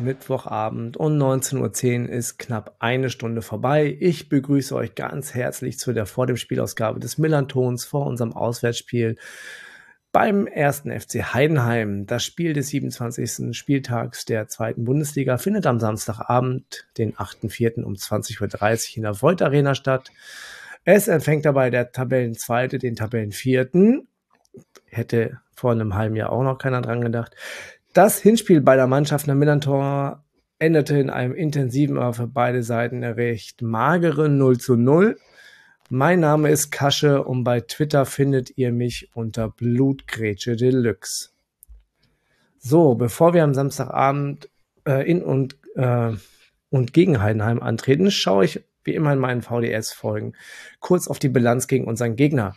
Mittwochabend und 19.10 Uhr ist knapp eine Stunde vorbei. Ich begrüße euch ganz herzlich zu der vor dem Spielausgabe des Millantons vor unserem Auswärtsspiel beim ersten FC Heidenheim. Das Spiel des 27. Spieltags der zweiten Bundesliga findet am Samstagabend, den 8.4. um 20.30 Uhr in der Voigt Arena statt. Es empfängt dabei der Tabellenzweite den Tabellenvierten. Hätte vor einem halben Jahr auch noch keiner dran gedacht. Das Hinspiel beider Mannschaften am Millantor endete in einem intensiven, aber für beide Seiten recht mageren 0 zu 0. Mein Name ist Kasche und bei Twitter findet ihr mich unter Blutgrätsche Deluxe. So, bevor wir am Samstagabend äh, in und, äh, und gegen Heidenheim antreten, schaue ich wie immer in meinen VDS-Folgen kurz auf die Bilanz gegen unseren Gegner.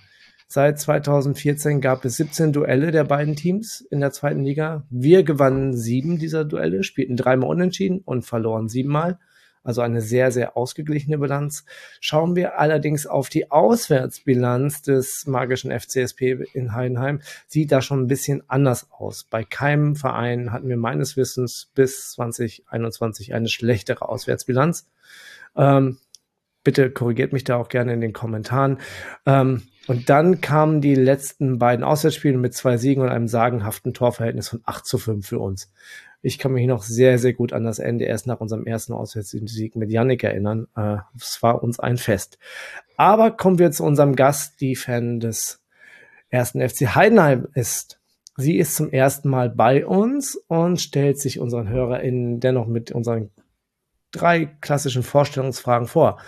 Seit 2014 gab es 17 Duelle der beiden Teams in der zweiten Liga. Wir gewannen sieben dieser Duelle, spielten dreimal unentschieden und verloren siebenmal. Also eine sehr, sehr ausgeglichene Bilanz. Schauen wir allerdings auf die Auswärtsbilanz des magischen FCSP in Heidenheim, sieht da schon ein bisschen anders aus. Bei keinem Verein hatten wir meines Wissens bis 2021 eine schlechtere Auswärtsbilanz. Ähm, bitte korrigiert mich da auch gerne in den Kommentaren. Ähm, und dann kamen die letzten beiden Auswärtsspiele mit zwei Siegen und einem sagenhaften Torverhältnis von 8 zu 5 für uns. Ich kann mich noch sehr, sehr gut an das Ende erst nach unserem ersten Auswärtssieg mit Yannick erinnern. Äh, es war uns ein Fest. Aber kommen wir zu unserem Gast, die Fan des ersten FC Heidenheim ist. Sie ist zum ersten Mal bei uns und stellt sich unseren HörerInnen dennoch mit unseren drei klassischen Vorstellungsfragen vor.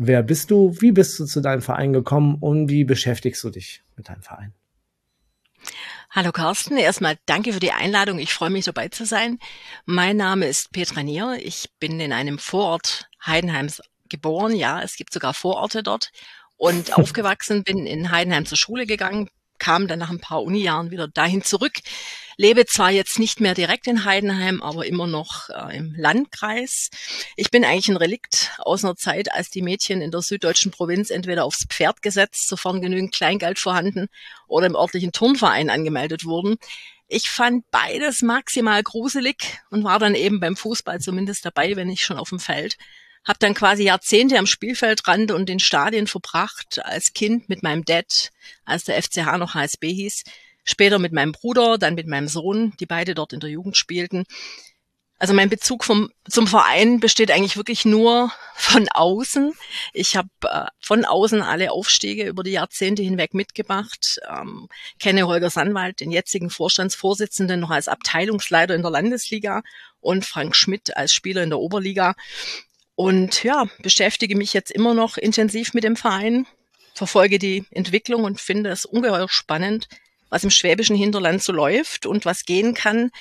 Wer bist du? Wie bist du zu deinem Verein gekommen? Und wie beschäftigst du dich mit deinem Verein? Hallo Carsten, erstmal danke für die Einladung. Ich freue mich dabei zu sein. Mein Name ist Petra Nier. Ich bin in einem Vorort Heidenheims geboren. Ja, es gibt sogar Vororte dort. Und aufgewachsen bin in Heidenheim zur Schule gegangen, kam dann nach ein paar Unijahren wieder dahin zurück. Lebe zwar jetzt nicht mehr direkt in Heidenheim, aber immer noch äh, im Landkreis. Ich bin eigentlich ein Relikt aus einer Zeit, als die Mädchen in der süddeutschen Provinz entweder aufs Pferd gesetzt, sofern genügend Kleingeld vorhanden, oder im örtlichen Turnverein angemeldet wurden. Ich fand beides maximal gruselig und war dann eben beim Fußball zumindest dabei, wenn nicht schon auf dem Feld. Hab dann quasi Jahrzehnte am Spielfeldrand und den Stadien verbracht, als Kind mit meinem Dad, als der FCH noch HSB hieß, später mit meinem Bruder, dann mit meinem Sohn, die beide dort in der Jugend spielten. Also mein Bezug vom, zum Verein besteht eigentlich wirklich nur von außen. Ich habe äh, von außen alle Aufstiege über die Jahrzehnte hinweg mitgemacht, ähm, kenne Holger Sandwald, den jetzigen Vorstandsvorsitzenden, noch als Abteilungsleiter in der Landesliga und Frank Schmidt als Spieler in der Oberliga. Und ja, beschäftige mich jetzt immer noch intensiv mit dem Verein, verfolge die Entwicklung und finde es ungeheuer spannend, was im schwäbischen Hinterland so läuft und was gehen kann,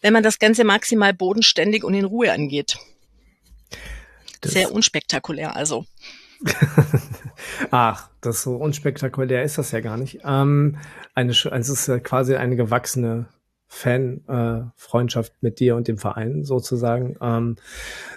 wenn man das Ganze maximal bodenständig und in Ruhe angeht. Das Sehr unspektakulär, also. Ach, das so unspektakulär ist das ja gar nicht. Ähm, eine, es ist quasi eine gewachsene Fan-Freundschaft äh, mit dir und dem Verein sozusagen. Ähm,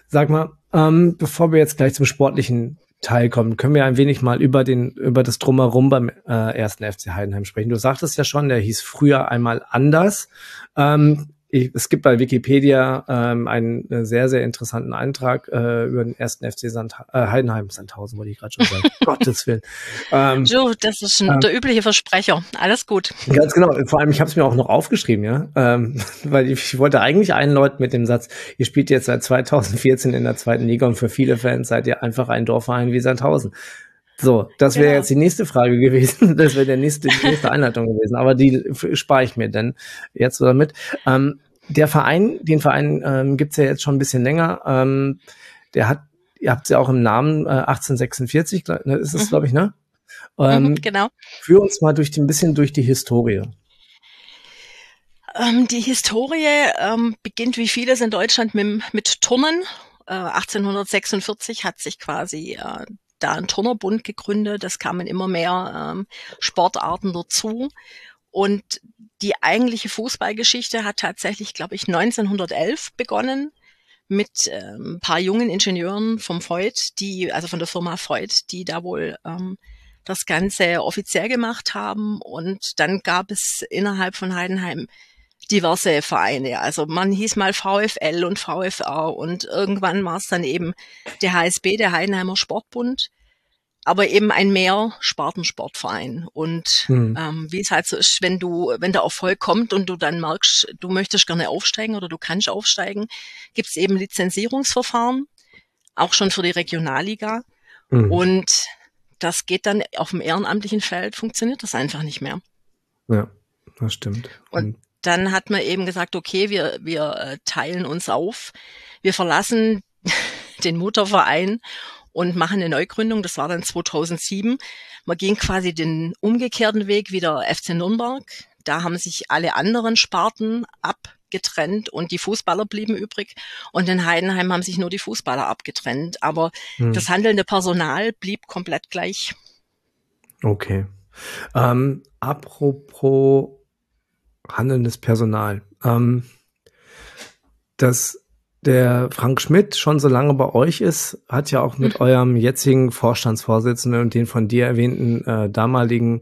sag mal, ähm, bevor wir jetzt gleich zum sportlichen Teil kommen, können wir ein wenig mal über den über das drumherum beim äh, ersten FC Heidenheim sprechen. Du sagtest ja schon, der hieß früher einmal anders. Ähm, ich, es gibt bei Wikipedia ähm, einen äh, sehr, sehr interessanten Eintrag äh, über den ersten FC Sand, äh, Heidenheim, Sandhausen, wollte ich gerade schon sagen. Gottes Willen. Ähm, Joe, das ist ein, ähm, der übliche Versprecher. Alles gut. Ganz genau. Vor allem, ich habe es mir auch noch aufgeschrieben, ja. Ähm, weil ich, ich wollte eigentlich einläuten mit dem Satz, ihr spielt jetzt seit 2014 in der zweiten Liga und für viele Fans seid ihr einfach ein Dorfverein wie Sandhausen. So, das wäre genau. jetzt die nächste Frage gewesen. Das wäre der nächste, die nächste Einleitung gewesen. Aber die spare ich mir denn jetzt oder mit. Ähm, der Verein, den Verein ähm, gibt's ja jetzt schon ein bisschen länger. Ähm, der hat, ihr habt ja auch im Namen äh, 1846, ne, ist es, mhm. glaube ich, ne? Ähm, mhm, genau. Führ uns mal durch die, ein bisschen durch die Historie. Ähm, die Historie ähm, beginnt wie vieles in Deutschland mit, mit Turnen. Äh, 1846 hat sich quasi äh, da ein Turnerbund gegründet. Es kamen immer mehr ähm, Sportarten dazu. Und die eigentliche Fußballgeschichte hat tatsächlich, glaube ich, 1911 begonnen mit ähm, ein paar jungen Ingenieuren vom Freud, die, also von der Firma Freud, die da wohl ähm, das Ganze offiziell gemacht haben. Und dann gab es innerhalb von Heidenheim diverse Vereine. Also man hieß mal VfL und VfR und irgendwann war es dann eben der HSB, der Heidenheimer Sportbund, aber eben ein mehr Spartensportverein. Und hm. ähm, wie es halt so ist, wenn du, wenn der Erfolg kommt und du dann merkst, du möchtest gerne aufsteigen oder du kannst aufsteigen, gibt es eben Lizenzierungsverfahren, auch schon für die Regionalliga. Hm. Und das geht dann auf dem ehrenamtlichen Feld, funktioniert das einfach nicht mehr. Ja, das stimmt. Und dann hat man eben gesagt, okay, wir, wir äh, teilen uns auf, wir verlassen den Mutterverein und machen eine Neugründung. Das war dann 2007. Man ging quasi den umgekehrten Weg wie der FC Nürnberg. Da haben sich alle anderen Sparten abgetrennt und die Fußballer blieben übrig. Und in Heidenheim haben sich nur die Fußballer abgetrennt. Aber hm. das handelnde Personal blieb komplett gleich. Okay. Ähm, apropos handelndes Personal. Ähm, dass der Frank Schmidt schon so lange bei euch ist, hat ja auch mit mhm. eurem jetzigen Vorstandsvorsitzenden und den von dir erwähnten äh, damaligen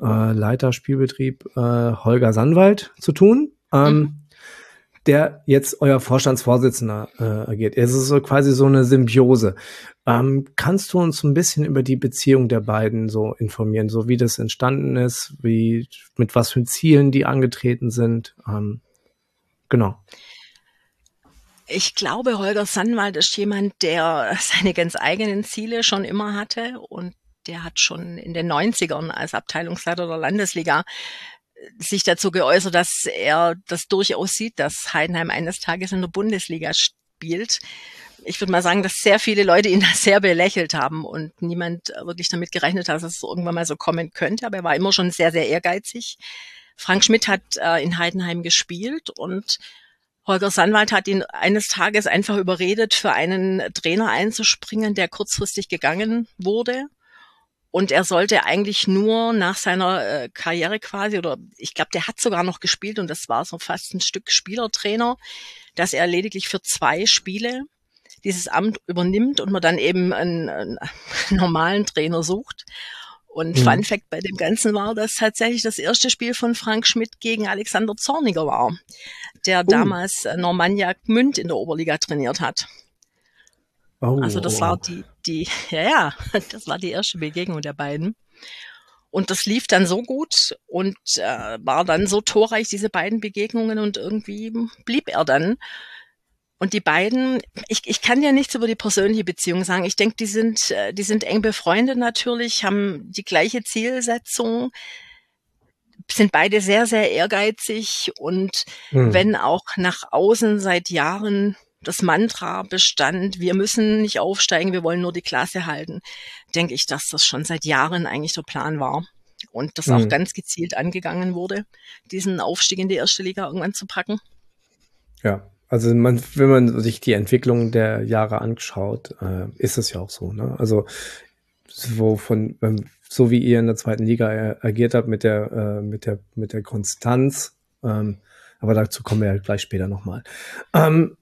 äh, Leiter Spielbetrieb äh, Holger Sandwald zu tun. Ähm, mhm. Der jetzt euer Vorstandsvorsitzender äh, agiert. Es ist so quasi so eine Symbiose. Ähm, kannst du uns ein bisschen über die Beziehung der beiden so informieren, so wie das entstanden ist, wie mit was für Zielen die angetreten sind? Ähm, genau. Ich glaube, Holger Sandwald ist jemand, der seine ganz eigenen Ziele schon immer hatte und der hat schon in den 90ern als Abteilungsleiter der Landesliga sich dazu geäußert, dass er das durchaus sieht, dass Heidenheim eines Tages in der Bundesliga spielt ich würde mal sagen, dass sehr viele Leute ihn da sehr belächelt haben und niemand wirklich damit gerechnet hat, dass es irgendwann mal so kommen könnte. Aber er war immer schon sehr, sehr ehrgeizig. Frank Schmidt hat äh, in Heidenheim gespielt und Holger Sandwald hat ihn eines Tages einfach überredet, für einen Trainer einzuspringen, der kurzfristig gegangen wurde. Und er sollte eigentlich nur nach seiner äh, Karriere quasi, oder ich glaube, der hat sogar noch gespielt und das war so fast ein Stück Spielertrainer, dass er lediglich für zwei Spiele dieses Amt übernimmt und man dann eben einen, einen normalen Trainer sucht. Und mhm. Fun Fact bei dem Ganzen war, dass tatsächlich das erste Spiel von Frank Schmidt gegen Alexander Zorniger war, der uh. damals Normannia Gmünd in der Oberliga trainiert hat. Oh, also das war die, die, ja, ja, das war die erste Begegnung der beiden. Und das lief dann so gut und äh, war dann so torreich, diese beiden Begegnungen, und irgendwie blieb er dann. Und die beiden, ich, ich kann ja nichts über die persönliche Beziehung sagen. Ich denke, die sind, äh, die sind eng befreundet natürlich, haben die gleiche Zielsetzung, sind beide sehr, sehr ehrgeizig und hm. wenn auch nach außen seit Jahren das Mantra bestand, wir müssen nicht aufsteigen, wir wollen nur die Klasse halten, denke ich, dass das schon seit Jahren eigentlich der Plan war und das hm. auch ganz gezielt angegangen wurde, diesen Aufstieg in die erste Liga irgendwann zu packen. Ja, also man, wenn man sich die Entwicklung der Jahre anschaut, äh, ist es ja auch so. Ne? Also wo von ähm, so wie ihr in der zweiten Liga agiert habt mit der äh, mit der mit der Konstanz, ähm, aber dazu kommen wir ja gleich später nochmal. Ähm,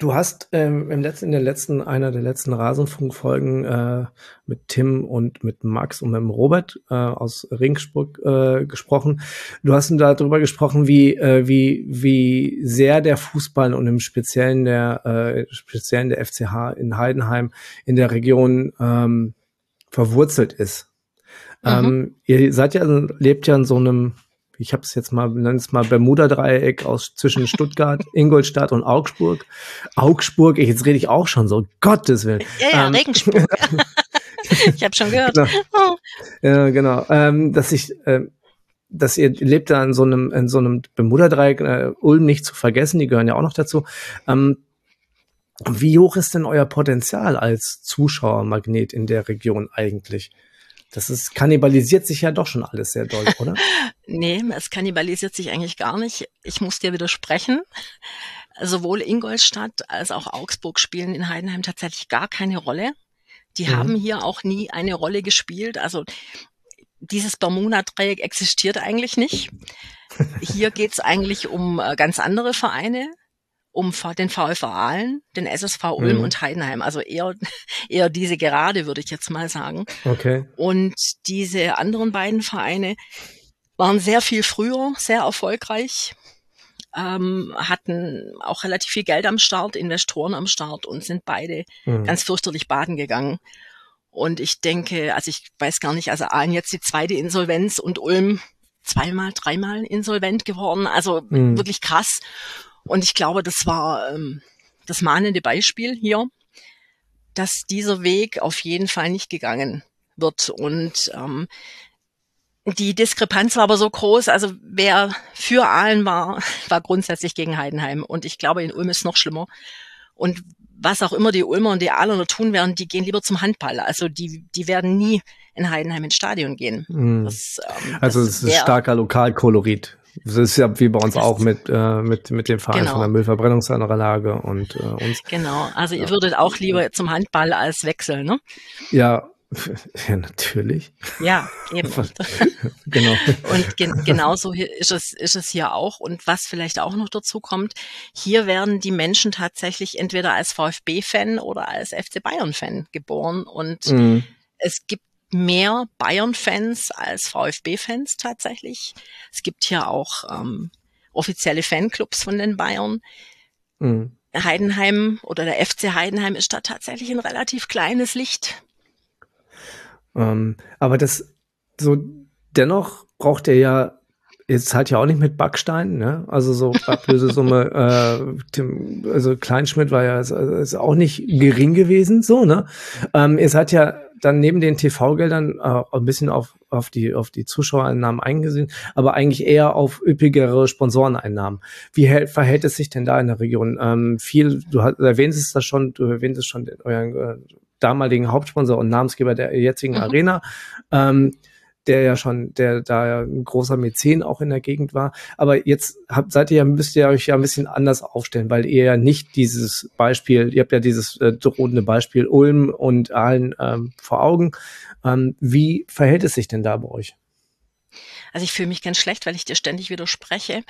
Du hast ähm, im letzten, in der letzten, einer der letzten Rasenfunkfolgen äh, mit Tim und mit Max und mit Robert äh, aus Ringsburg äh, gesprochen. Du hast darüber gesprochen, wie, äh, wie, wie sehr der Fußball und im Speziellen der, äh, Speziellen der FCH in Heidenheim in der Region ähm, verwurzelt ist. Mhm. Ähm, ihr seid ja, lebt ja in so einem ich habe es jetzt mal, nenne es mal Bermuda-Dreieck aus zwischen Stuttgart, Ingolstadt und Augsburg. Augsburg, ich, jetzt rede ich auch schon so, Gottes Willen. Ja, ja, ähm, Regensburg. ich habe schon gehört. Genau. Oh. Ja, genau. Ähm, dass ich, äh, dass ihr lebt da in so einem, in so einem Bermuda-Dreieck, äh, Ulm nicht zu vergessen, die gehören ja auch noch dazu. Ähm, wie hoch ist denn euer Potenzial als Zuschauermagnet in der Region eigentlich? Das ist, kannibalisiert sich ja doch schon alles sehr doll, oder? nee, es kannibalisiert sich eigentlich gar nicht. Ich muss dir widersprechen. Sowohl Ingolstadt als auch Augsburg spielen in Heidenheim tatsächlich gar keine Rolle. Die mhm. haben hier auch nie eine Rolle gespielt. Also dieses Bermuda-Dreieck existiert eigentlich nicht. Hier geht's eigentlich um äh, ganz andere Vereine. Um den VfR Aalen, den SSV Ulm mhm. und Heidenheim. Also eher, eher diese gerade, würde ich jetzt mal sagen. Okay. Und diese anderen beiden Vereine waren sehr viel früher, sehr erfolgreich, ähm, hatten auch relativ viel Geld am Start, Investoren am Start und sind beide mhm. ganz fürchterlich baden gegangen. Und ich denke, also ich weiß gar nicht, also Aalen jetzt die zweite Insolvenz und Ulm zweimal, dreimal insolvent geworden. Also mhm. wirklich krass. Und ich glaube, das war ähm, das mahnende Beispiel hier, dass dieser Weg auf jeden Fall nicht gegangen wird. Und ähm, die Diskrepanz war aber so groß. Also wer für Aalen war, war grundsätzlich gegen Heidenheim. Und ich glaube, in Ulm ist es noch schlimmer. Und was auch immer die Ulmer und die Aalener tun werden, die gehen lieber zum Handball. Also die, die werden nie in Heidenheim ins Stadion gehen. Mhm. Das, ähm, also es ist starker Lokalkolorit. Das ist ja wie bei uns auch mit, äh, mit, mit dem Verein genau. von der Müllverbrennungsanlage und äh, uns. Genau, also ihr würdet auch lieber zum Handball als wechseln, ne? Ja, ja, natürlich. Ja, eben. genau. Und gen genauso ist es, ist es hier auch. Und was vielleicht auch noch dazu kommt, hier werden die Menschen tatsächlich entweder als VfB-Fan oder als FC Bayern-Fan geboren. Und mhm. es gibt mehr Bayern-Fans als VfB-Fans tatsächlich. Es gibt hier auch ähm, offizielle Fanclubs von den Bayern. Mhm. Heidenheim oder der FC Heidenheim ist da tatsächlich ein relativ kleines Licht. Ähm, aber das so dennoch braucht er ja jetzt halt ja auch nicht mit Backstein, ne? Also so Ablösesumme, äh, Tim, also Kleinschmidt war ja ist, ist auch nicht gering gewesen, so, ne? Ähm, ihr seid ja dann neben den TV-Geldern äh, ein bisschen auf, auf die, auf die Zuschauereinnahmen eingesehen, aber eigentlich eher auf üppigere Sponsoreneinnahmen. Wie hält, verhält es sich denn da in der Region? Ähm, viel, du, hast, erwähnst es da schon, du erwähntest es schon euren äh, damaligen Hauptsponsor und Namensgeber der jetzigen mhm. Arena. Ähm, der ja schon, der da ja ein großer Mäzen auch in der Gegend war. Aber jetzt habt, seid ihr ja, müsst ihr euch ja ein bisschen anders aufstellen, weil ihr ja nicht dieses Beispiel, ihr habt ja dieses äh, drohende Beispiel Ulm und Aalen ähm, vor Augen. Ähm, wie verhält es sich denn da bei euch? Also ich fühle mich ganz schlecht, weil ich dir ständig widerspreche.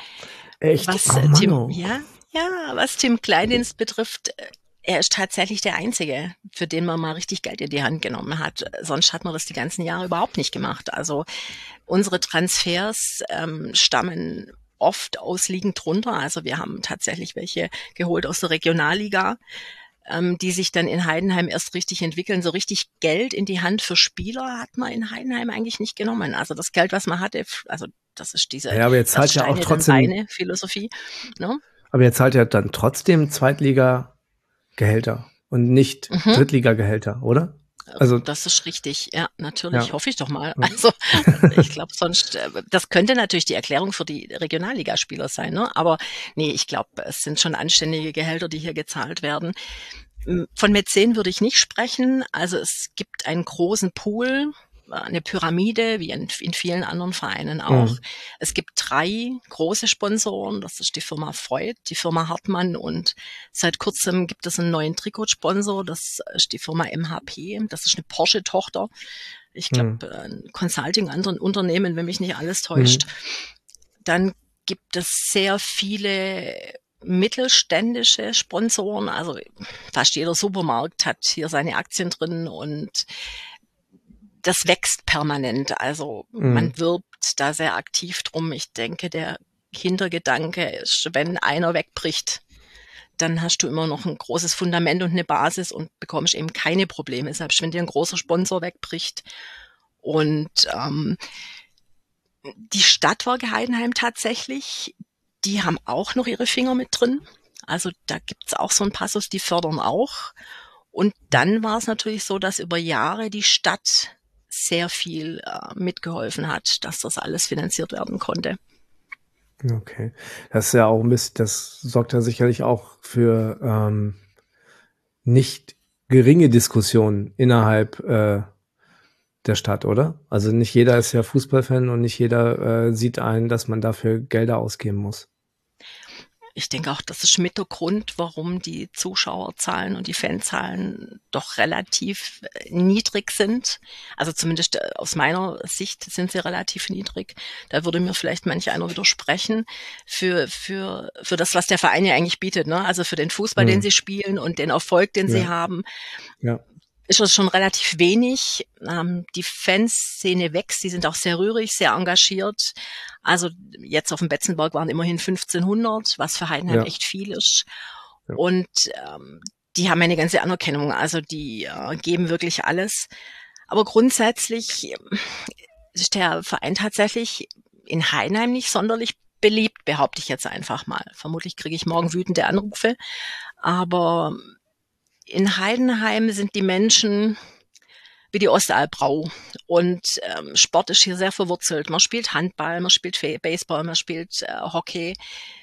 Echt? Was oh, Tim, ja, ja, was Tim Kleindienst betrifft, äh, er ist tatsächlich der Einzige, für den man mal richtig Geld in die Hand genommen hat. Sonst hat man das die ganzen Jahre überhaupt nicht gemacht. Also unsere Transfers ähm, stammen oft aus Ligen drunter. Also wir haben tatsächlich welche geholt aus der Regionalliga, ähm, die sich dann in Heidenheim erst richtig entwickeln. So richtig Geld in die Hand für Spieler hat man in Heidenheim eigentlich nicht genommen. Also das Geld, was man hatte, also das ist diese ja, aber jetzt zahlt ja auch trotzdem Philosophie. Ne? Aber jetzt zahlt ja dann trotzdem Zweitliga Gehälter und nicht mhm. Drittliga-Gehälter, oder? Also das ist richtig, ja, natürlich, ja. hoffe ich doch mal. Also ich glaube sonst, äh, das könnte natürlich die Erklärung für die Regionalligaspieler sein, ne? Aber nee, ich glaube, es sind schon anständige Gehälter, die hier gezahlt werden. Von Mäzen würde ich nicht sprechen. Also es gibt einen großen Pool eine Pyramide, wie in, in vielen anderen Vereinen auch. Mhm. Es gibt drei große Sponsoren. Das ist die Firma Freud, die Firma Hartmann und seit kurzem gibt es einen neuen Trikotsponsor. Das ist die Firma MHP. Das ist eine Porsche-Tochter. Ich glaube, mhm. ein Consulting-Unternehmen, wenn mich nicht alles täuscht. Mhm. Dann gibt es sehr viele mittelständische Sponsoren. Also fast jeder Supermarkt hat hier seine Aktien drin und das wächst permanent. Also mhm. man wirbt da sehr aktiv drum. Ich denke, der Hintergedanke ist, wenn einer wegbricht, dann hast du immer noch ein großes Fundament und eine Basis und bekommst eben keine Probleme, selbst wenn dir ein großer Sponsor wegbricht. Und ähm, die Stadtwerke Heidenheim tatsächlich, die haben auch noch ihre Finger mit drin. Also da gibt's auch so ein Passus, die fördern auch. Und dann war es natürlich so, dass über Jahre die Stadt sehr viel äh, mitgeholfen hat, dass das alles finanziert werden konnte. Okay. Das ist ja auch ein bisschen, das sorgt ja sicherlich auch für ähm, nicht geringe Diskussionen innerhalb äh, der Stadt, oder? Also nicht jeder ist ja Fußballfan und nicht jeder äh, sieht ein, dass man dafür Gelder ausgeben muss. Ich denke auch, das ist mit der Grund, warum die Zuschauerzahlen und die Fanzahlen doch relativ äh, niedrig sind. Also zumindest äh, aus meiner Sicht sind sie relativ niedrig. Da würde mir vielleicht manch einer widersprechen für, für, für das, was der Verein ja eigentlich bietet. Ne? Also für den Fußball, mhm. den sie spielen und den Erfolg, den ja. sie haben. Ja ist das schon relativ wenig. Ähm, die Fanszene wächst, die sind auch sehr rührig, sehr engagiert. Also jetzt auf dem Betzenberg waren immerhin 1500, was für Heidenheim ja. echt viel ist. Ja. Und ähm, die haben eine ganze Anerkennung, also die äh, geben wirklich alles. Aber grundsätzlich äh, ist der Verein tatsächlich in Heidenheim nicht sonderlich beliebt, behaupte ich jetzt einfach mal. Vermutlich kriege ich morgen wütende Anrufe. Aber in Heidenheim sind die Menschen wie die Ostalbrau. Und ähm, Sport ist hier sehr verwurzelt. Man spielt Handball, man spielt Baseball, man spielt äh, Hockey.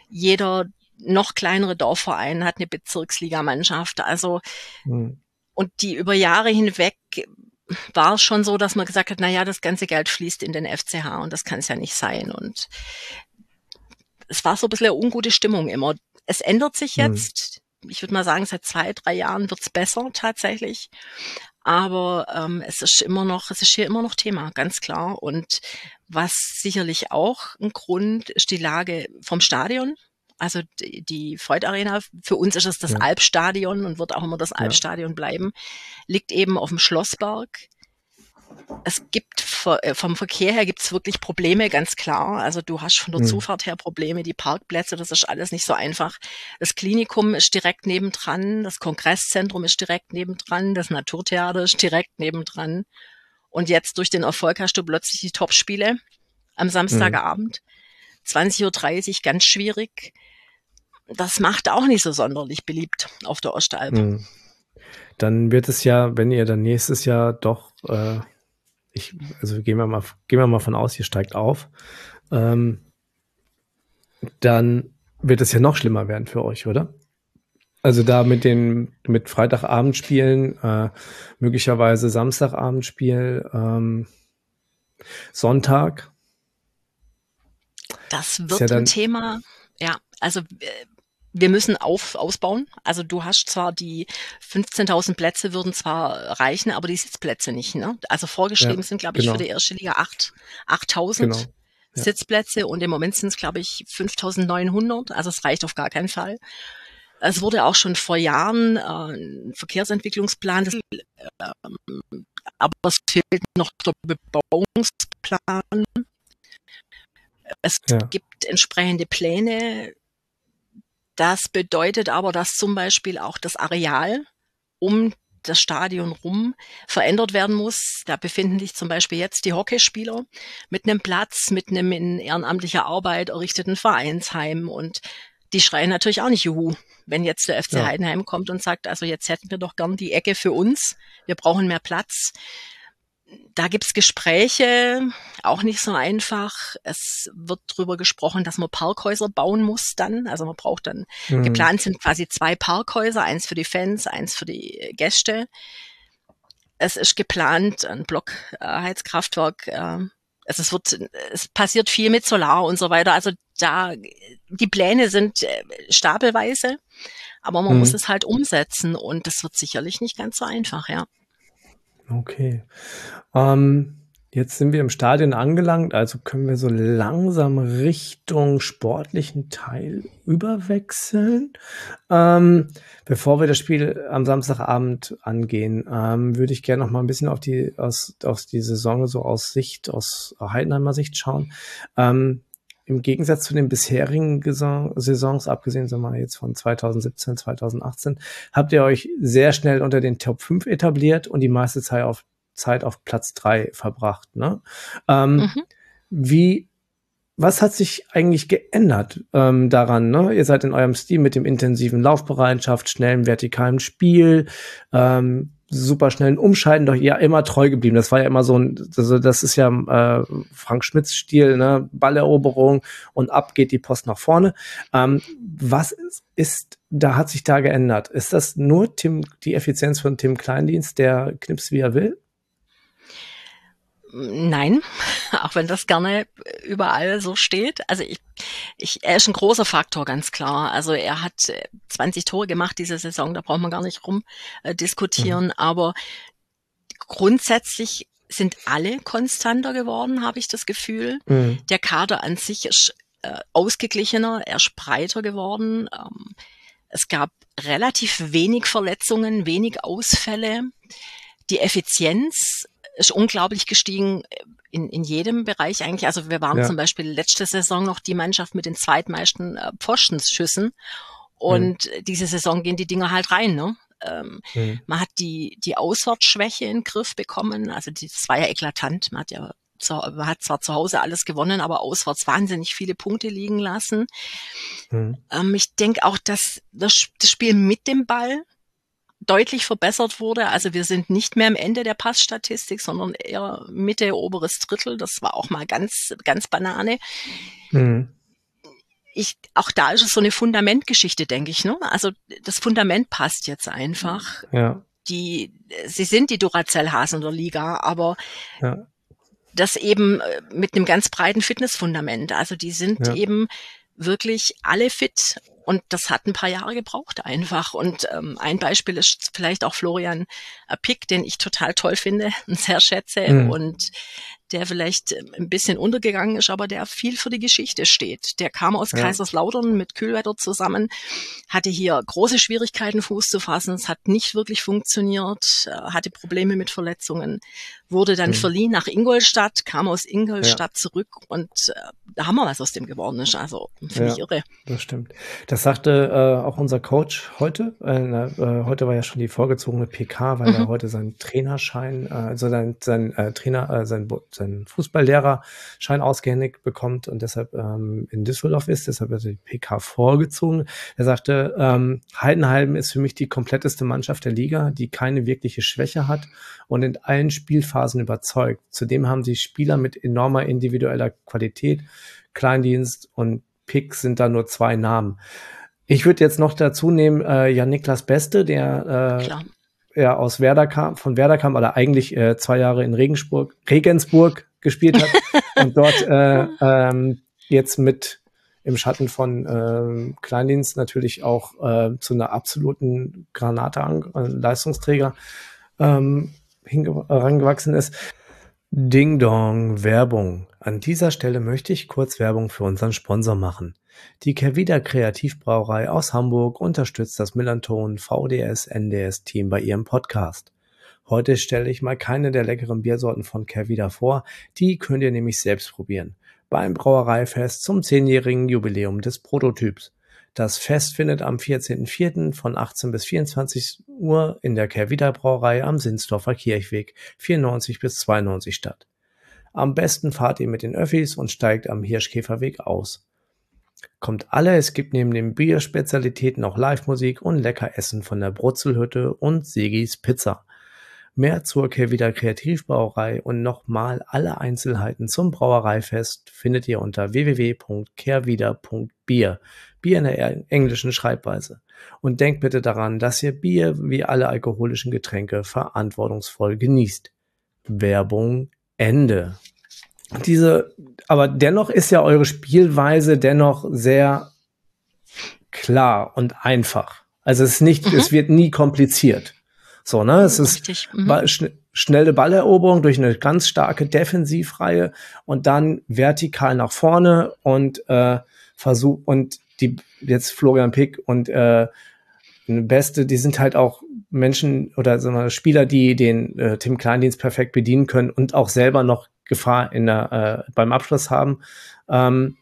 Jeder noch kleinere Dorfverein hat eine Bezirksligamannschaft. Also mhm. und die über Jahre hinweg war es schon so, dass man gesagt hat, na ja, das ganze Geld fließt in den FCH und das kann es ja nicht sein. Und es war so ein bisschen eine ungute Stimmung immer. Es ändert sich hm. jetzt. Mhm. Ich würde mal sagen, seit zwei, drei Jahren wird's besser tatsächlich. Aber ähm, es ist immer noch, es ist hier immer noch Thema, ganz klar. Und was sicherlich auch ein Grund ist die Lage vom Stadion. Also die, die Freud Arena, für uns ist es das ja. Alpstadion und wird auch immer das Alpstadion ja. bleiben, liegt eben auf dem Schlossberg es gibt äh, vom Verkehr her gibt's wirklich Probleme, ganz klar. Also du hast von der mhm. Zufahrt her Probleme, die Parkplätze, das ist alles nicht so einfach. Das Klinikum ist direkt nebendran, das Kongresszentrum ist direkt nebendran, das Naturtheater ist direkt nebendran. Und jetzt durch den Erfolg hast du plötzlich die Topspiele am Samstagabend. Mhm. 20.30 Uhr, ganz schwierig. Das macht auch nicht so sonderlich beliebt auf der Ostalb. Mhm. Dann wird es ja, wenn ihr dann nächstes Jahr doch äh ich, also gehen wir mal, gehen wir mal von aus, ihr steigt auf, ähm, dann wird es ja noch schlimmer werden für euch, oder? Also da mit den mit Freitagabendspielen, äh, möglicherweise Samstagabendspiel, ähm, Sonntag. Das wird ja ein Thema. Ja, also äh, wir müssen auf, ausbauen. Also du hast zwar die 15.000 Plätze würden zwar reichen, aber die Sitzplätze nicht. Ne? Also vorgeschrieben ja, sind, glaube ich, genau. für die erste Liga 8, 8.000 genau. ja. Sitzplätze und im Moment sind es, glaube ich, 5.900. Also es reicht auf gar keinen Fall. Es wurde auch schon vor Jahren äh, ein Verkehrsentwicklungsplan, das, äh, aber es fehlt noch der Bebauungsplan. Es ja. gibt entsprechende Pläne, das bedeutet aber, dass zum Beispiel auch das Areal um das Stadion rum verändert werden muss. Da befinden sich zum Beispiel jetzt die Hockeyspieler mit einem Platz, mit einem in ehrenamtlicher Arbeit errichteten Vereinsheim und die schreien natürlich auch nicht Juhu, wenn jetzt der FC ja. Heidenheim kommt und sagt, also jetzt hätten wir doch gern die Ecke für uns, wir brauchen mehr Platz da gibt's Gespräche, auch nicht so einfach. Es wird drüber gesprochen, dass man Parkhäuser bauen muss dann. Also man braucht dann, mhm. geplant sind quasi zwei Parkhäuser, eins für die Fans, eins für die Gäste. Es ist geplant, ein Blockheizkraftwerk. Äh, also es wird, es passiert viel mit Solar und so weiter. Also da, die Pläne sind äh, stapelweise, aber man mhm. muss es halt umsetzen und das wird sicherlich nicht ganz so einfach, ja. Okay. Ähm, jetzt sind wir im Stadion angelangt, also können wir so langsam Richtung sportlichen Teil überwechseln. Ähm, bevor wir das Spiel am Samstagabend angehen, ähm, würde ich gerne noch mal ein bisschen auf die aus, aus die Saison so aus Sicht, aus Heidenheimer Sicht schauen. Ähm, im Gegensatz zu den bisherigen Saisons, abgesehen sagen wir mal jetzt von 2017, 2018, habt ihr euch sehr schnell unter den Top 5 etabliert und die meiste Zeit auf, Zeit auf Platz 3 verbracht. Ne? Ähm, mhm. Wie, was hat sich eigentlich geändert ähm, daran? Ne? Ihr seid in eurem Stil mit dem intensiven Laufbereitschaft, schnellen vertikalen Spiel, ähm, super schnellen Umscheiden doch ja immer treu geblieben. Das war ja immer so ein, also das ist ja äh, Frank Schmidts Stil, ne? Balleroberung und ab geht die Post nach vorne. Ähm, was ist, ist, da hat sich da geändert? Ist das nur Tim, die Effizienz von Tim Kleindienst, der knips wie er will? Nein, auch wenn das gerne überall so steht. Also ich, ich, er ist ein großer Faktor, ganz klar. Also er hat 20 äh, Tore gemacht diese Saison, da braucht man gar nicht rum äh, diskutieren. Mhm. Aber grundsätzlich sind alle konstanter geworden, habe ich das Gefühl. Mhm. Der Kader an sich ist äh, ausgeglichener, er ist breiter geworden. Ähm, es gab relativ wenig Verletzungen, wenig Ausfälle. Die Effizienz ist unglaublich gestiegen in, in jedem Bereich eigentlich. Also wir waren ja. zum Beispiel letzte Saison noch die Mannschaft mit den zweitmeisten äh, Pfostenschüssen. Und mhm. diese Saison gehen die Dinger halt rein, ne? Ähm, mhm. Man hat die, die Auswärtsschwäche in den Griff bekommen. Also das war ja eklatant. Man hat ja zu, man hat zwar zu Hause alles gewonnen, aber auswärts wahnsinnig viele Punkte liegen lassen. Mhm. Ähm, ich denke auch, dass das, das Spiel mit dem Ball deutlich verbessert wurde. Also wir sind nicht mehr am Ende der Passstatistik, sondern eher Mitte, oberes Drittel. Das war auch mal ganz, ganz Banane. Mhm ich, auch da ist es so eine Fundamentgeschichte, denke ich. Ne? Also das Fundament passt jetzt einfach. Ja. Die, sie sind die Duracell-Hasen der Liga, aber ja. das eben äh, mit einem ganz breiten Fitnessfundament. Also die sind ja. eben wirklich alle fit und das hat ein paar Jahre gebraucht einfach. Und ähm, ein Beispiel ist vielleicht auch Florian Pick, den ich total toll finde und sehr schätze. Mhm. Und der vielleicht ähm, ein bisschen untergegangen ist, aber der viel für die Geschichte steht. Der kam aus ja. Kaiserslautern mit Kühlwetter zusammen, hatte hier große Schwierigkeiten, Fuß zu fassen. Es hat nicht wirklich funktioniert, äh, hatte Probleme mit Verletzungen, wurde dann mhm. verliehen nach Ingolstadt, kam aus Ingolstadt ja. zurück und äh, da haben wir was aus dem geworden ist. Also finde ja, ich irre. Das stimmt. Das sagte äh, auch unser Coach heute. Äh, äh, heute war ja schon die vorgezogene PK, weil mhm. er heute seinen Trainerschein, äh, also sein, sein äh, Trainer, äh, sein seinen Fußballlehrerschein ausgehändigt bekommt und deshalb ähm, in Düsseldorf ist, deshalb hat er die PK vorgezogen. Er sagte, ähm, Heidenheim ist für mich die kompletteste Mannschaft der Liga, die keine wirkliche Schwäche hat und in allen Spielphasen überzeugt. Zudem haben sie Spieler mit enormer individueller Qualität. Kleindienst und Pick sind da nur zwei Namen. Ich würde jetzt noch dazu nehmen, äh, Jan Niklas Beste, der äh, er aus Werder kam, von Werder kam, weil er eigentlich äh, zwei Jahre in Regensburg, Regensburg gespielt hat und dort äh, ähm, jetzt mit im Schatten von äh, Kleindienst natürlich auch äh, zu einer absoluten Granate äh, Leistungsträger ähm, herangewachsen ist. Ding Dong Werbung. An dieser Stelle möchte ich kurz Werbung für unseren Sponsor machen. Die Kervida Kreativbrauerei aus Hamburg unterstützt das Millanton VDS NDS Team bei ihrem Podcast. Heute stelle ich mal keine der leckeren Biersorten von Kervida vor, die könnt ihr nämlich selbst probieren. Beim Brauereifest zum zehnjährigen Jubiläum des Prototyps. Das Fest findet am 14.04. von 18 bis 24 Uhr in der Kervida Brauerei am Sinsdorfer Kirchweg 94 bis 92 statt. Am besten fahrt ihr mit den Öffis und steigt am Hirschkäferweg aus. Kommt alle, es gibt neben den Bierspezialitäten auch Live-Musik und lecker Essen von der Brutzelhütte und Segis Pizza. Mehr zur Kehrwieder Kreativbrauerei und nochmal alle Einzelheiten zum Brauereifest findet ihr unter www.kehrwieder.bier. Bier in der englischen Schreibweise. Und denkt bitte daran, dass ihr Bier wie alle alkoholischen Getränke verantwortungsvoll genießt. Werbung Ende. Diese, aber dennoch ist ja eure Spielweise dennoch sehr klar und einfach. Also es ist nicht, mhm. es wird nie kompliziert. So, ne? Es ist mhm. schn schnelle Balleroberung durch eine ganz starke Defensivreihe und dann vertikal nach vorne und äh, Versuch und die jetzt Florian Pick und äh, Beste, die sind halt auch Menschen oder sagen wir, Spieler, die den äh, Tim Kleindienst perfekt bedienen können und auch selber noch Gefahr in der, äh, beim Abschluss haben. Ähm,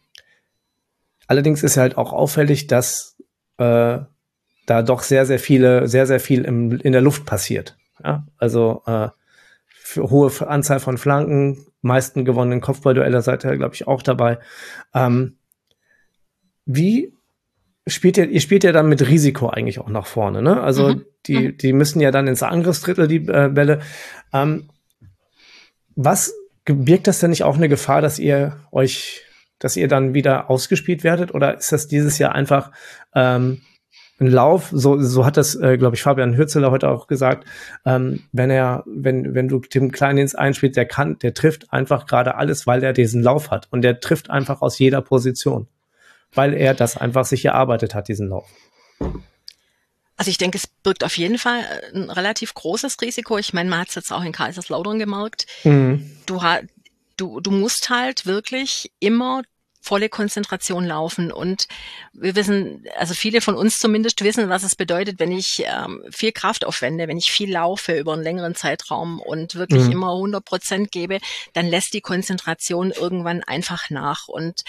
allerdings ist halt auch auffällig, dass äh, da doch sehr, sehr viele, sehr, sehr viel im, in der Luft passiert. Ja? Also äh, hohe Anzahl von Flanken, meisten gewonnenen Kopfballduelle seid ihr, glaube ich, auch dabei. Ähm, wie spielt ihr, ihr spielt ja dann mit Risiko eigentlich auch nach vorne, ne? Also mhm. die, mhm. die müssen ja dann ins Angriffsdrittel, die äh, Bälle. Ähm, was birgt das denn nicht auch eine Gefahr, dass ihr euch, dass ihr dann wieder ausgespielt werdet? Oder ist das dieses Jahr einfach ähm, ein Lauf, so, so hat das, äh, glaube ich, Fabian Hürzeler heute auch gesagt, ähm, wenn er, wenn, wenn du Tim Kleinins einspielst, der kann, der trifft einfach gerade alles, weil er diesen Lauf hat. Und der trifft einfach aus jeder Position. Weil er das einfach sich erarbeitet hat, diesen Lauf. Also ich denke, es birgt auf jeden Fall ein relativ großes Risiko. Ich meine, man hat es jetzt auch in Kaiserslautern gemerkt. Mhm. Du, du, du musst halt wirklich immer volle Konzentration laufen. Und wir wissen, also viele von uns zumindest wissen, was es bedeutet, wenn ich ähm, viel Kraft aufwende, wenn ich viel laufe über einen längeren Zeitraum und wirklich mhm. immer 100 Prozent gebe, dann lässt die Konzentration irgendwann einfach nach. Und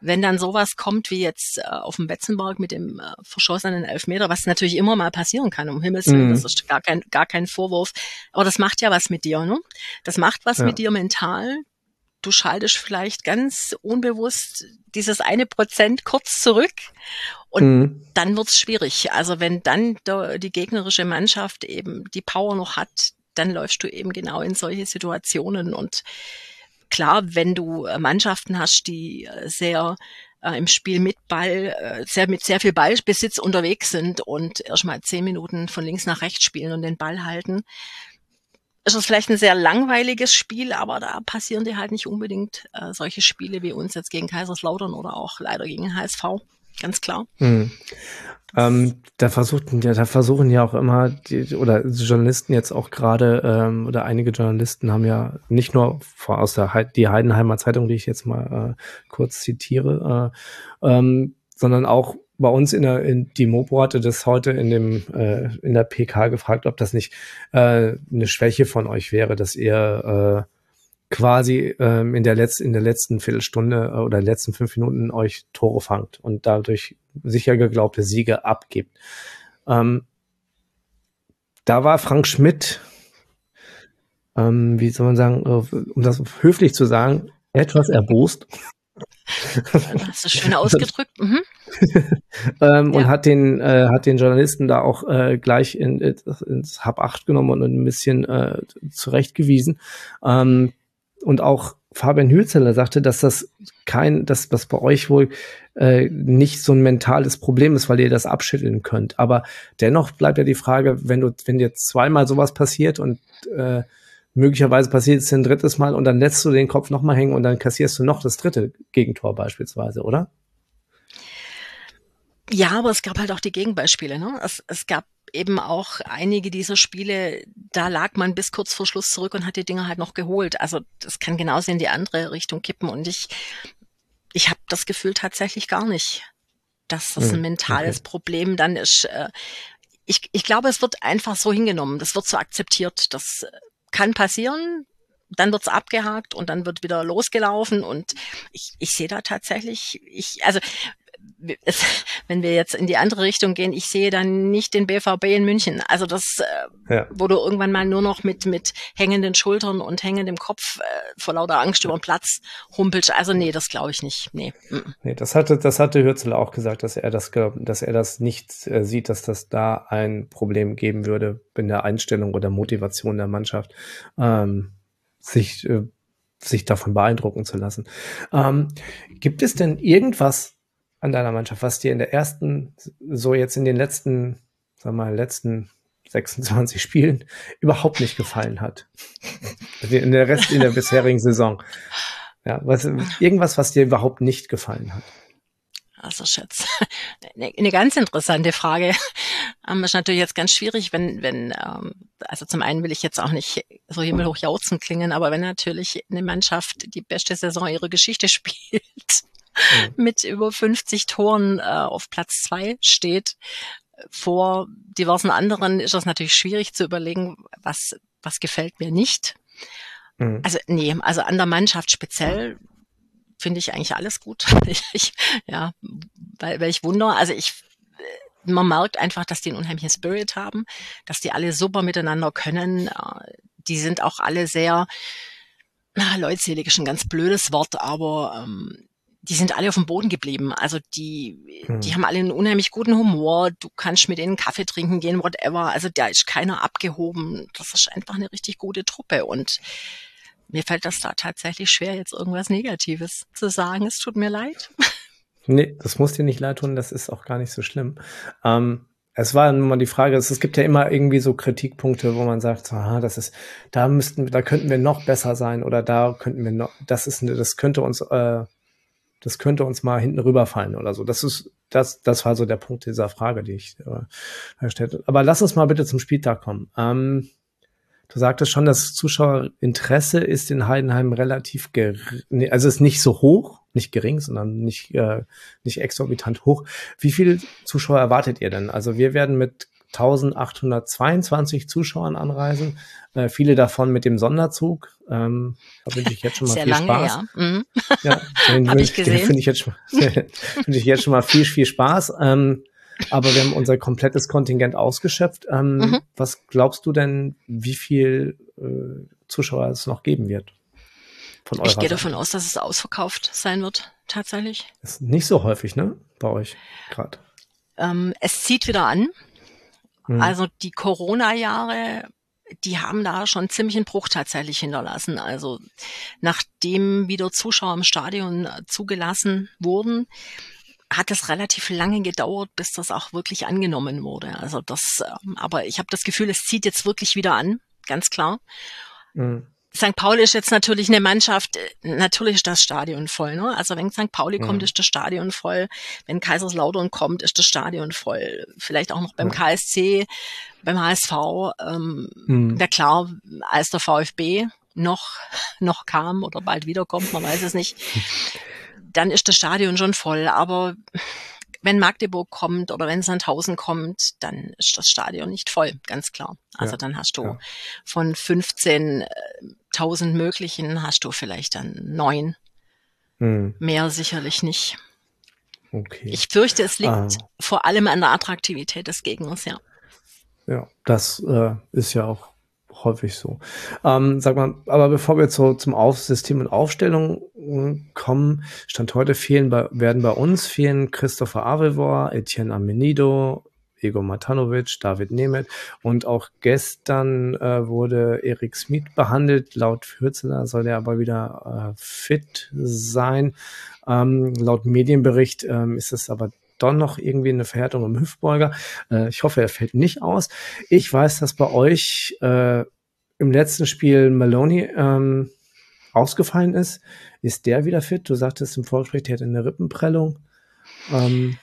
wenn dann sowas kommt wie jetzt äh, auf dem Betzenberg mit dem äh, verschossenen Elfmeter, was natürlich immer mal passieren kann, um Himmels Willen, mhm. das ist gar kein, gar kein Vorwurf, aber das macht ja was mit dir, ne? Das macht was ja. mit dir mental du schaltest vielleicht ganz unbewusst dieses eine Prozent kurz zurück und mhm. dann wird's schwierig. Also wenn dann die gegnerische Mannschaft eben die Power noch hat, dann läufst du eben genau in solche Situationen und klar, wenn du äh, Mannschaften hast, die äh, sehr äh, im Spiel mit Ball, äh, sehr, mit sehr viel Ballbesitz unterwegs sind und erstmal zehn Minuten von links nach rechts spielen und den Ball halten, ist es vielleicht ein sehr langweiliges Spiel, aber da passieren dir halt nicht unbedingt äh, solche Spiele wie uns jetzt gegen Kaiserslautern oder auch leider gegen HSV. Ganz klar. Mhm. Ähm, da versuchten ja, da versuchen ja auch immer die, oder Journalisten jetzt auch gerade ähm, oder einige Journalisten haben ja nicht nur vor, aus der He die Heidenheimer Zeitung, die ich jetzt mal äh, kurz zitiere, äh, ähm, sondern auch bei uns in der in die Mopo hatte das heute in dem äh, in der PK gefragt, ob das nicht äh, eine Schwäche von euch wäre, dass ihr äh, quasi ähm, in der letzten in der letzten Viertelstunde äh, oder letzten fünf Minuten euch Tore fangt und dadurch sicher geglaubte Siege abgibt. Ähm, da war Frank Schmidt, ähm, wie soll man sagen, äh, um das höflich zu sagen, etwas erbost. Hast du schön ausgedrückt. Mhm. ähm, ja. Und hat den, äh, hat den Journalisten da auch äh, gleich in, ins Hab 8 genommen und ein bisschen äh, zurechtgewiesen. Ähm, und auch Fabian Hülzeler sagte, dass das kein, dass das bei euch wohl äh, nicht so ein mentales Problem ist, weil ihr das abschütteln könnt. Aber dennoch bleibt ja die Frage, wenn du, wenn dir zweimal sowas passiert und äh, möglicherweise passiert es ein drittes Mal und dann lässt du den Kopf nochmal hängen und dann kassierst du noch das dritte Gegentor beispielsweise, oder? Ja, aber es gab halt auch die Gegenbeispiele. Ne? Es, es gab eben auch einige dieser Spiele, da lag man bis kurz vor Schluss zurück und hat die Dinge halt noch geholt. Also das kann genauso in die andere Richtung kippen. Und ich, ich habe das Gefühl tatsächlich gar nicht, dass das ein hm, mentales okay. Problem dann ist. Äh, ich, ich glaube, es wird einfach so hingenommen. Das wird so akzeptiert. Das kann passieren. Dann wird's abgehakt und dann wird wieder losgelaufen und ich, ich sehe da tatsächlich, ich, also wenn wir jetzt in die andere Richtung gehen, ich sehe dann nicht den BVB in München. Also das, äh, ja. wo du irgendwann mal nur noch mit, mit hängenden Schultern und hängendem Kopf äh, vor lauter Angst über den Platz humpelst. Also nee, das glaube ich nicht. Nee. nee. das hatte, das hatte Hürzel auch gesagt, dass er das, dass er das nicht äh, sieht, dass das da ein Problem geben würde in der Einstellung oder Motivation der Mannschaft, ähm, sich, äh, sich davon beeindrucken zu lassen. Ähm, gibt es denn irgendwas, an deiner Mannschaft, was dir in der ersten, so jetzt in den letzten, sag mal, letzten 26 Spielen überhaupt nicht gefallen hat? Also in der Rest in der bisherigen Saison. Ja, was, irgendwas, was dir überhaupt nicht gefallen hat. Also Schatz, eine, ganz interessante Frage. Ähm, ist natürlich jetzt ganz schwierig, wenn, wenn, ähm, also zum einen will ich jetzt auch nicht so himmelhoch jauzen klingen, aber wenn natürlich eine Mannschaft die beste Saison ihrer Geschichte spielt. Mit über 50 Toren äh, auf Platz zwei steht. Vor diversen anderen ist das natürlich schwierig zu überlegen, was, was gefällt mir nicht. Mhm. Also nee, also an der Mannschaft speziell finde ich eigentlich alles gut. ich, ja, weil, ich wundere, also ich man merkt einfach, dass die einen unheimlichen Spirit haben, dass die alle super miteinander können. Äh, die sind auch alle sehr, na, leutselig ist ein ganz blödes Wort, aber ähm, die sind alle auf dem Boden geblieben. Also die, hm. die haben alle einen unheimlich guten Humor. Du kannst mit denen Kaffee trinken gehen, whatever. Also da ist keiner abgehoben. Das ist einfach eine richtig gute Truppe. Und mir fällt das da tatsächlich schwer, jetzt irgendwas Negatives zu sagen. Es tut mir leid. Nee, das muss dir nicht leid tun, das ist auch gar nicht so schlimm. Ähm, es war nun mal die Frage, es, es gibt ja immer irgendwie so Kritikpunkte, wo man sagt, aha, das ist, da müssten, da könnten wir noch besser sein oder da könnten wir noch, das ist, das könnte uns, äh, das könnte uns mal hinten rüberfallen oder so. Das ist, das, das war so der Punkt dieser Frage, die ich äh, gestellt habe. Aber lass uns mal bitte zum Spieltag kommen. Ähm, du sagtest schon, das Zuschauerinteresse ist in Heidenheim relativ gering, also ist nicht so hoch, nicht gering, sondern nicht, äh, nicht exorbitant hoch. Wie viele Zuschauer erwartet ihr denn? Also wir werden mit 1822 Zuschauern anreisen, äh, viele davon mit dem Sonderzug. Ähm, da wünsche ich jetzt schon mal Sehr viel lange, Spaß. ja. Mhm. Ja, den. Den finde ich jetzt schon, finde ich jetzt schon mal viel, viel Spaß. Ähm, aber wir haben unser komplettes Kontingent ausgeschöpft. Ähm, Mhm. Was glaubst du denn, wie viel äh, Zuschauer es noch geben wird? Ich gehe Seite? davon aus, dass es ausverkauft sein wird, tatsächlich. Ist nicht so häufig, ne? Bei euch gerade. Ähm, es zieht wieder an. Hm. Also die Corona-Jahre, die haben da schon ziemlich einen Bruch tatsächlich hinterlassen. Also nachdem wieder Zuschauer im Stadion äh, zugelassen wurden, hat es relativ lange gedauert, bis das auch wirklich angenommen wurde. Also das, ähm, aber ich habe das Gefühl, es zieht jetzt wirklich wieder an, ganz klar. Hm. St. Pauli ist jetzt natürlich eine Mannschaft, äh, natürlich ist das Stadion voll. Ne? Also wenn St. Pauli Mhm. kommt, ist das Stadion voll. Wenn Kaiserslautern kommt, ist das Stadion voll. Vielleicht auch noch beim. KSC, beim HSV. Ähm, Hm. Na klar, als der VfB noch, noch kam oder bald wiederkommt, man weiß es nicht, dann ist das Stadion schon voll. Aber wenn Magdeburg kommt oder wenn Sandhausen kommt, dann ist das Stadion nicht voll, ganz klar. Also Ja, dann hast du ja. von 15.000 möglichen, hast du vielleicht dann neun. Hm. Mehr sicherlich nicht. Okay. Ich fürchte, es liegt Ah. vor allem an der Attraktivität des Gegners, ja. Ja, das äh, ist ja auch häufig so. Ähm, sag mal, aber bevor wir zu, zum Auf System und Aufstellung äh, kommen, Stand heute fehlen bei, werden bei uns fehlen Christopher Avevor, Etienne Amenido, Igor Matanovic, David Nemeth und auch gestern äh, wurde Erik Smith behandelt. Laut Fürzeler soll er aber wieder äh, fit sein. Ähm, laut Medienbericht ähm, ist es aber doch noch irgendwie eine Verhärtung im Hüftbeuger. Äh, ich hoffe, er fällt nicht aus. Ich weiß, dass bei euch äh, im letzten Spiel Maloney ähm, ausgefallen ist. Ist der wieder fit? Du sagtest im Vorgespräch, der hatte eine Rippenprellung. Ähm,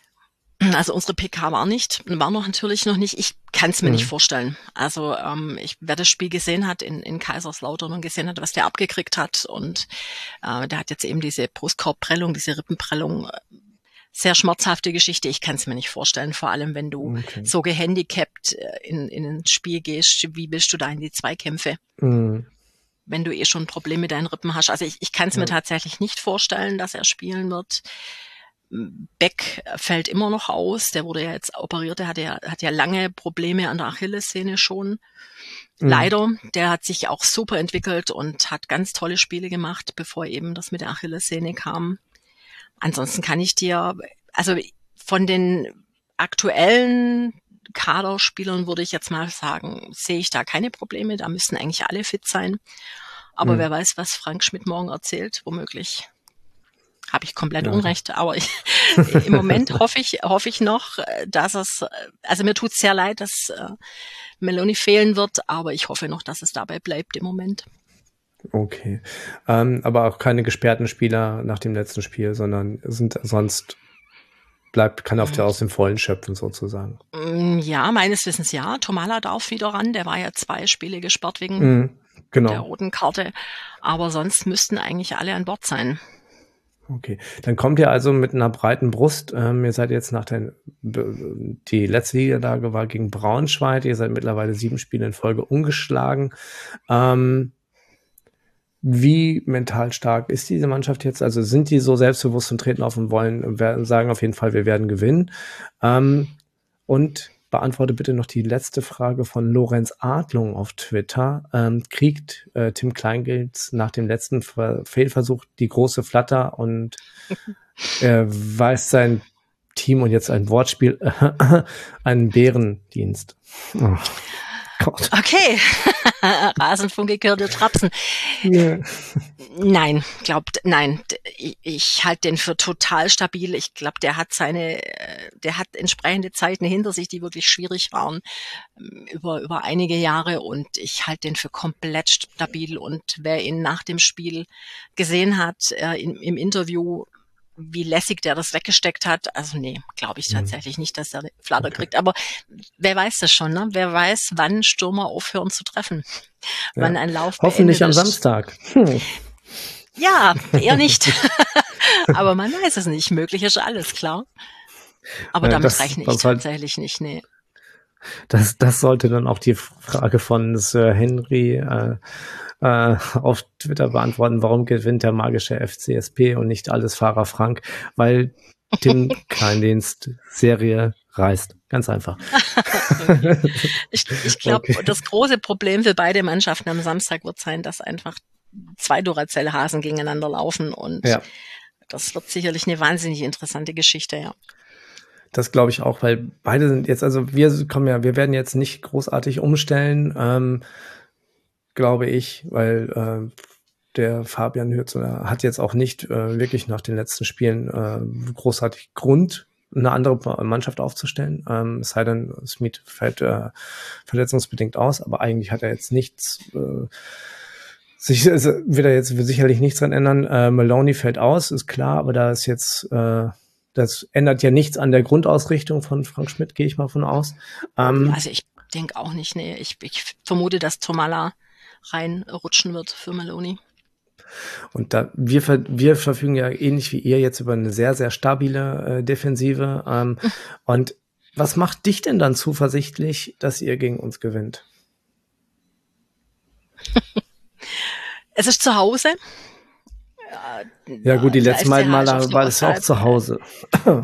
Also unsere PK war nicht, war noch natürlich noch nicht. Ich kann es mir Mhm. nicht vorstellen. Also ähm, ich, wer das Spiel gesehen hat in, in Kaiserslautern und gesehen hat, was der abgekriegt hat und äh, der hat jetzt eben diese Brustkorbprellung, diese Rippenprellung, äh, sehr schmerzhafte Geschichte. Ich kann es mir nicht vorstellen, vor allem wenn du okay. so gehandicapt äh, in, in ein Spiel gehst. Wie bist du da in die Zweikämpfe? Mm, wenn du eh schon Probleme mit deinen Rippen hast. Also ich, ich kann es mir Ja. tatsächlich nicht vorstellen, dass er spielen wird. Beck fällt immer noch aus. Der wurde ja jetzt operiert. Der hat ja, hat ja lange Probleme an der Achillessehne schon. mm, Leider. Der hat sich auch super entwickelt und hat ganz tolle Spiele gemacht, bevor eben das mit der Achillessehne kam. Ansonsten kann ich dir, also von den aktuellen Kaderspielern würde ich jetzt mal sagen, sehe ich da keine Probleme. Da müssten eigentlich alle fit sein. Aber Mhm. wer weiß, was Frank Schmidt morgen erzählt, womöglich. Habe ich komplett Ja. Unrecht, aber ich, im Moment hoffe ich, hoffe ich noch, dass es, also mir tut es sehr leid, dass äh, Meloni fehlen wird, aber ich hoffe noch, dass es dabei bleibt im Moment. Okay. Ähm, aber auch keine gesperrten Spieler nach dem letzten Spiel, sondern sind sonst bleibt, kann auf der aus dem Vollen schöpfen sozusagen. Mm, Ja, meines Wissens ja. Tomala darf wieder ran. Der war ja zwei Spiele gesperrt wegen Mm, der genau. roten Karte. Aber sonst müssten eigentlich alle an Bord sein. Okay. Dann kommt ihr also mit einer breiten Brust. Ähm, ihr seid jetzt nach der, die letzte Niederlage war gegen Braunschweig. Ihr seid mittlerweile sieben Spiele in Folge ungeschlagen. Ähm, wie mental stark ist diese Mannschaft jetzt? Also sind die so selbstbewusst und treten auf und wollen und sagen auf jeden Fall, wir werden gewinnen? Ähm, und beantworte bitte noch die letzte Frage von Lorenz Adlung auf Twitter. Ähm, kriegt äh, Tim Kleingeld nach dem letzten Ver Fehlversuch die große Flatter und er weiß sein Team und jetzt ein Wortspiel einen Bärendienst? Oh. Gott. Okay. Rasenfunk gekürte Trapsen. Yeah. Nein, glaubt, nein. Ich, ich halte den für total stabil. Ich glaube, der hat seine, äh, der hat entsprechende Zeiten hinter sich, die wirklich schwierig waren ähm, über, über einige Jahre und ich halte den für komplett stabil und wer ihn nach dem Spiel gesehen hat, äh, im, im Interview, wie lässig der das weggesteckt hat. Also nee, glaube ich mhm. tatsächlich mhm. nicht, dass er Flatter okay. kriegt. Aber wer weiß das schon, ne? Wer weiß, wann Stürmer aufhören zu treffen. Ja. Wann ein Lauf Hoffentlich am Samstag. Hm. Ja, eher nicht. Aber man weiß es nicht. Möglich ist alles, klar. Aber ja, damit rechne ich halt tatsächlich nicht, nee. Das, das sollte dann auch die Frage von Sir Henry äh, äh, auf Twitter beantworten, warum gewinnt der magische FCSP und nicht alles Fahrer Frank, weil Tim Kleindienst Serie reißt. Ganz einfach. ich ich glaube, okay. das große Problem für beide Mannschaften am Samstag wird sein, dass einfach zwei Duracell-Hasen gegeneinander laufen und ja. das wird sicherlich eine wahnsinnig interessante Geschichte, ja. Das glaube ich auch, weil beide sind jetzt, also wir kommen ja, wir werden jetzt nicht großartig umstellen. Ähm, glaube ich, weil äh, der Fabian Hürzeler hat jetzt auch nicht äh, wirklich nach den letzten Spielen äh, großartig Grund, eine andere Mannschaft aufzustellen. Ähm, es sei denn, Smith fällt äh, verletzungsbedingt aus, aber eigentlich hat er jetzt nichts, äh, sich, also wird er jetzt sicherlich nichts dran ändern. Äh, Maloney fällt aus, ist klar, aber da ist jetzt, äh, das ändert ja nichts an der Grundausrichtung von Frank Schmidt, gehe ich mal von aus. Ähm, also ich denke auch nicht, nee. Ich, ich vermute, dass Tomala reinrutschen wird für Maloney. Und da wir, wir verfügen ja ähnlich wie ihr jetzt über eine sehr, sehr stabile äh, Defensive. Ähm, und was macht dich denn dann zuversichtlich, dass ihr gegen uns gewinnt? es ist zu Hause. Ja gut, die letzten Mal war das auch zu Hause.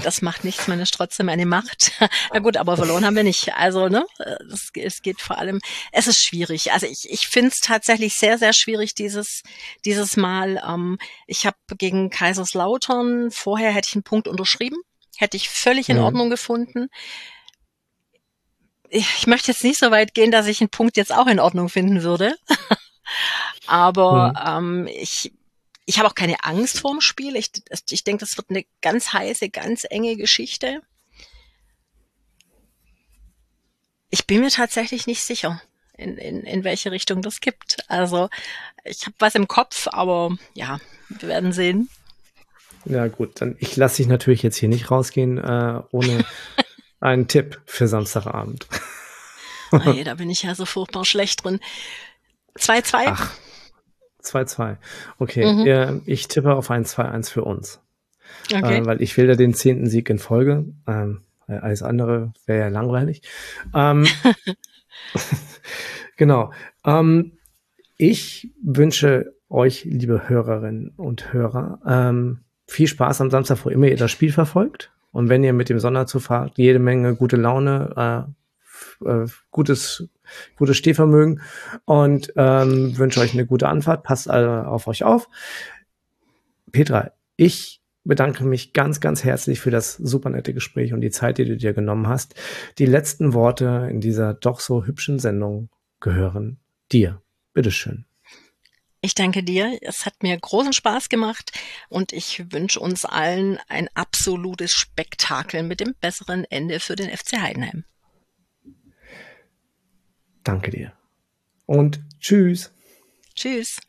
Das macht nichts, man ist trotzdem eine Macht. Na gut, aber verloren haben wir nicht. Also, ne, es, es geht vor allem, es ist schwierig. Also ich, ich finde es tatsächlich sehr, sehr schwierig, dieses, dieses Mal. Ähm, ich habe gegen Kaiserslautern, vorher hätte ich einen Punkt unterschrieben, hätte ich völlig in mhm. Ordnung gefunden. Ich möchte jetzt nicht so weit gehen, dass ich einen Punkt jetzt auch in Ordnung finden würde. Aber mhm. ähm, ich ich habe auch keine Angst vorm Spiel. Ich, ich denke, das wird eine ganz heiße, ganz enge Geschichte. Ich bin mir tatsächlich nicht sicher, in, in, in welche Richtung das gibt. Also ich habe was im Kopf, aber ja, wir werden sehen. Ja gut, dann ich lasse dich natürlich jetzt hier nicht rausgehen äh, ohne einen Tipp für Samstagabend. oh da bin ich ja so furchtbar schlecht drin. 2-2. 2-2. Okay, mhm. ja, ich tippe auf ein 2-1 für uns. Okay. Äh, weil ich will ja den zehnten Sieg in Folge. Ähm, alles andere wäre ja langweilig. Ähm, genau. Ähm, ich wünsche euch, liebe Hörerinnen und Hörer, ähm, viel Spaß am Samstag, wo immer ihr das Spiel verfolgt. Und wenn ihr mit dem Sonderzug fahrt, jede Menge gute Laune, äh, äh, gutes gutes Stehvermögen und ähm, wünsche euch eine gute Anfahrt. Passt alle auf euch auf. Petra, ich bedanke mich ganz, ganz herzlich für das super nette Gespräch und die Zeit, die du dir genommen hast. Die letzten Worte in dieser doch so hübschen Sendung gehören dir. Bitteschön. Ich danke dir. Es hat mir großen Spaß gemacht und ich wünsche uns allen ein absolutes Spektakel mit dem besseren Ende für den FC Heidenheim. Danke dir. Und tschüss. Tschüss.